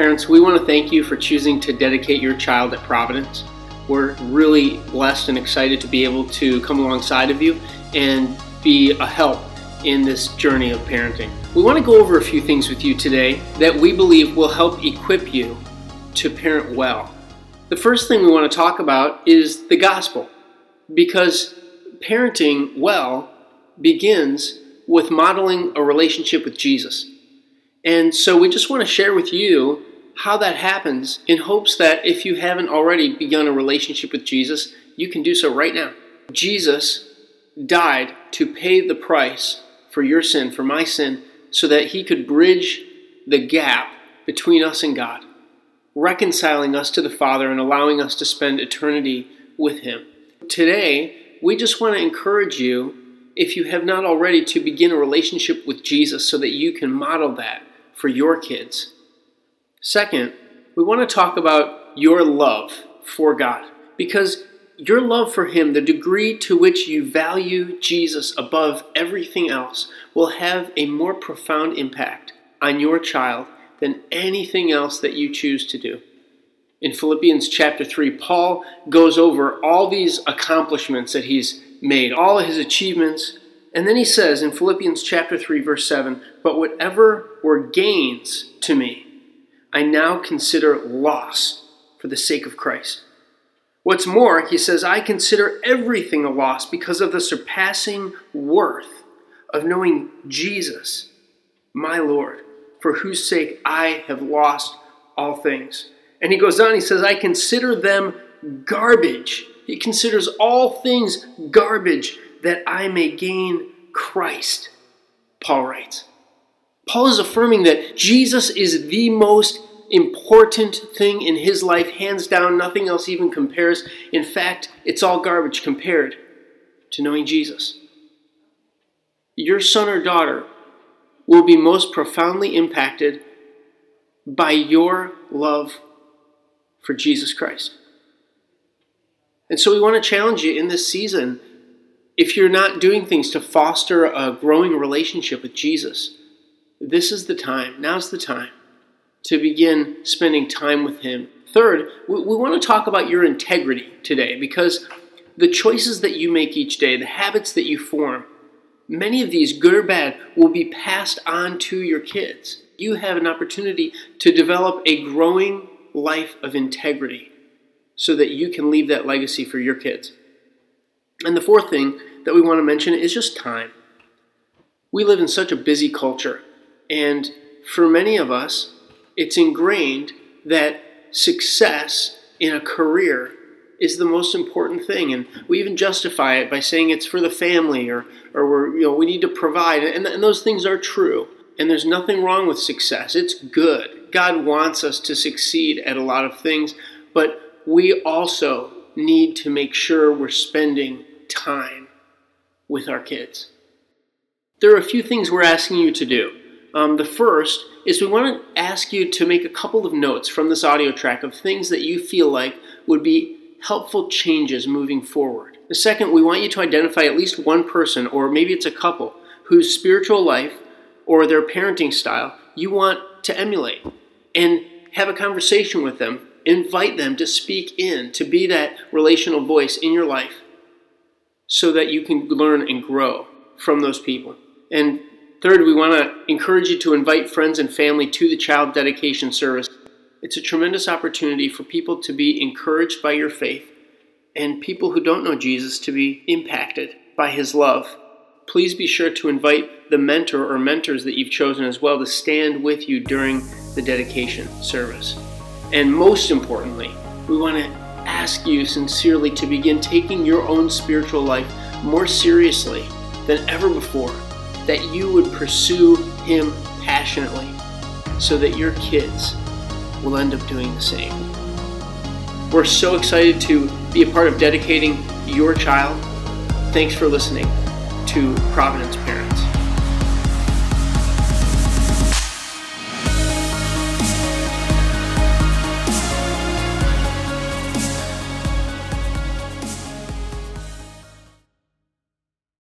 Parents, we want to thank you for choosing to dedicate your child at Providence. We're really blessed and excited to be able to come alongside of you and be a help in this journey of parenting. We want to go over a few things with you today that we believe will help equip you to parent well. The first thing we want to talk about is the gospel because parenting well begins with modeling a relationship with Jesus. And so we just want to share with you how that happens in hopes that if you haven't already begun a relationship with Jesus, you can do so right now. Jesus died to pay the price for your sin, for my sin, so that he could bridge the gap between us and God, reconciling us to the Father and allowing us to spend eternity with him. Today, we just want to encourage you, if you have not already, to begin a relationship with Jesus so that you can model that for your kids. Second, we want to talk about your love for God because your love for Him, the degree to which you value Jesus above everything else, will have a more profound impact on your child than anything else that you choose to do. In Philippians chapter 3, Paul goes over all these accomplishments that he's made, all of his achievements, and then he says in Philippians chapter 3, verse 7 But whatever were gains to me, I now consider loss for the sake of Christ. What's more, he says, I consider everything a loss because of the surpassing worth of knowing Jesus, my Lord, for whose sake I have lost all things. And he goes on, he says, I consider them garbage. He considers all things garbage that I may gain Christ, Paul writes. Paul is affirming that Jesus is the most important thing in his life, hands down, nothing else even compares. In fact, it's all garbage compared to knowing Jesus. Your son or daughter will be most profoundly impacted by your love for Jesus Christ. And so we want to challenge you in this season if you're not doing things to foster a growing relationship with Jesus, this is the time. Now's the time to begin spending time with Him. Third, we, we want to talk about your integrity today because the choices that you make each day, the habits that you form, many of these, good or bad, will be passed on to your kids. You have an opportunity to develop a growing life of integrity so that you can leave that legacy for your kids. And the fourth thing that we want to mention is just time. We live in such a busy culture, and for many of us, it's ingrained that success in a career is the most important thing. And we even justify it by saying it's for the family or, or we're, you know, we need to provide. And, and those things are true. And there's nothing wrong with success. It's good. God wants us to succeed at a lot of things. But we also need to make sure we're spending time with our kids. There are a few things we're asking you to do. Um, the first is we want to ask you to make a couple of notes from this audio track of things that you feel like would be helpful changes moving forward. The second, we want you to identify at least one person, or maybe it's a couple, whose spiritual life or their parenting style you want to emulate and have a conversation with them. Invite them to speak in, to be that relational voice in your life so that you can learn and grow from those people. And third, we want to encourage you to invite friends and family to the child dedication service. It's a tremendous opportunity for people to be encouraged by your faith and people who don't know Jesus to be impacted by his love. Please be sure to invite the mentor or mentors that you've chosen as well to stand with you during the dedication service. And most importantly, we want to ask you sincerely to begin taking your own spiritual life more seriously than ever before, that you would pursue Him passionately so that your kids will end up doing the same. We're so excited to be a part of dedicating your child. Thanks for listening to Providence Parents.